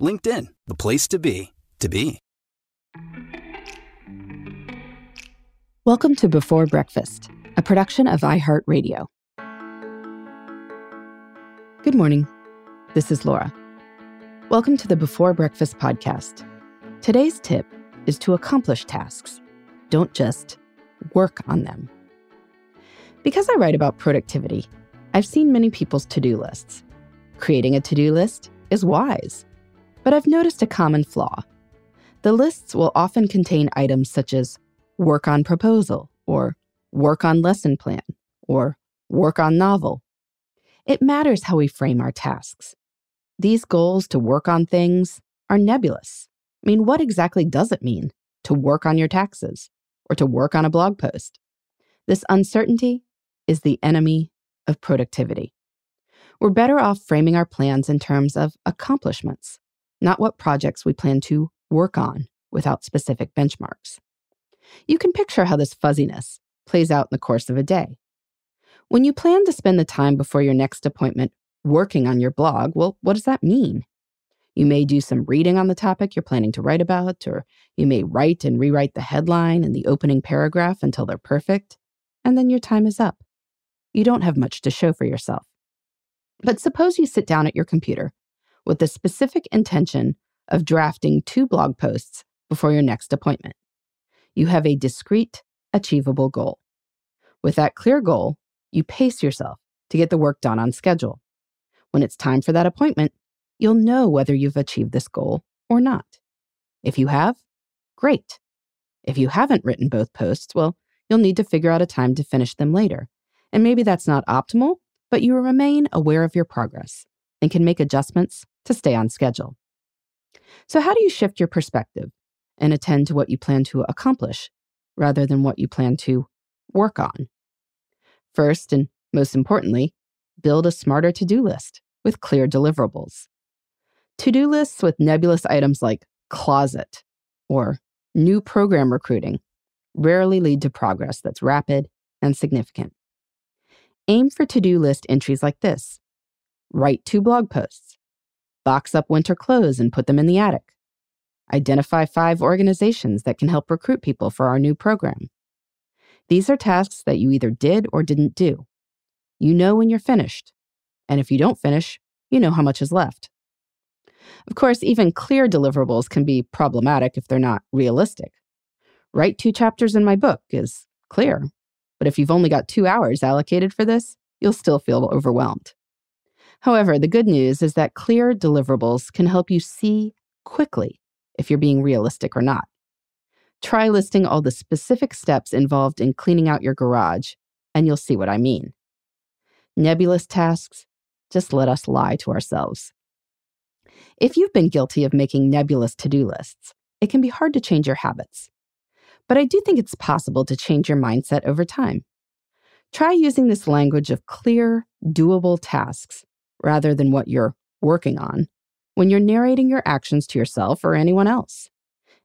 LinkedIn, the place to be, to be. Welcome to Before Breakfast, a production of iHeartRadio. Good morning. This is Laura. Welcome to the Before Breakfast podcast. Today's tip is to accomplish tasks, don't just work on them. Because I write about productivity, I've seen many people's to do lists. Creating a to do list is wise, but I've noticed a common flaw. The lists will often contain items such as work on proposal, or work on lesson plan, or work on novel. It matters how we frame our tasks. These goals to work on things are nebulous. I mean, what exactly does it mean to work on your taxes or to work on a blog post? This uncertainty is the enemy of productivity. We're better off framing our plans in terms of accomplishments, not what projects we plan to work on without specific benchmarks. You can picture how this fuzziness plays out in the course of a day. When you plan to spend the time before your next appointment working on your blog, well, what does that mean? You may do some reading on the topic you're planning to write about, or you may write and rewrite the headline and the opening paragraph until they're perfect, and then your time is up. You don't have much to show for yourself. But suppose you sit down at your computer with the specific intention of drafting two blog posts before your next appointment you have a discrete, achievable goal. With that clear goal, you pace yourself to get the work done on schedule. When it's time for that appointment, you'll know whether you've achieved this goal or not. If you have, great. If you haven't written both posts, well, you'll need to figure out a time to finish them later. And maybe that's not optimal, but you remain aware of your progress and can make adjustments to stay on schedule. So, how do you shift your perspective and attend to what you plan to accomplish rather than what you plan to work on. First, and most importantly, build a smarter to do list with clear deliverables. To do lists with nebulous items like closet or new program recruiting rarely lead to progress that's rapid and significant. Aim for to do list entries like this write two blog posts, box up winter clothes and put them in the attic, Identify five organizations that can help recruit people for our new program. These are tasks that you either did or didn't do. You know when you're finished. And if you don't finish, you know how much is left. Of course, even clear deliverables can be problematic if they're not realistic. Write two chapters in my book is clear, but if you've only got two hours allocated for this, you'll still feel overwhelmed. However, the good news is that clear deliverables can help you see quickly if you're being realistic or not. Try listing all the specific steps involved in cleaning out your garage, and you'll see what I mean. Nebulous tasks, just let us lie to ourselves. If you've been guilty of making nebulous to do lists, it can be hard to change your habits. But I do think it's possible to change your mindset over time. Try using this language of clear, doable tasks rather than what you're working on when you're narrating your actions to yourself or anyone else.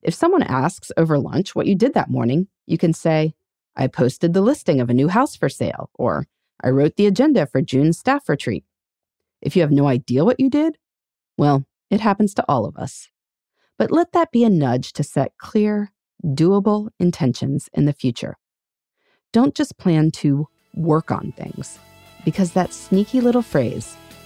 If someone asks over lunch what you did that morning, you can say, I posted the listing of a new house for sale, or I wrote the agenda for June's staff retreat. If you have no idea what you did, well, it happens to all of us. But let that be a nudge to set clear, doable intentions in the future. Don't just plan to work on things, because that sneaky little phrase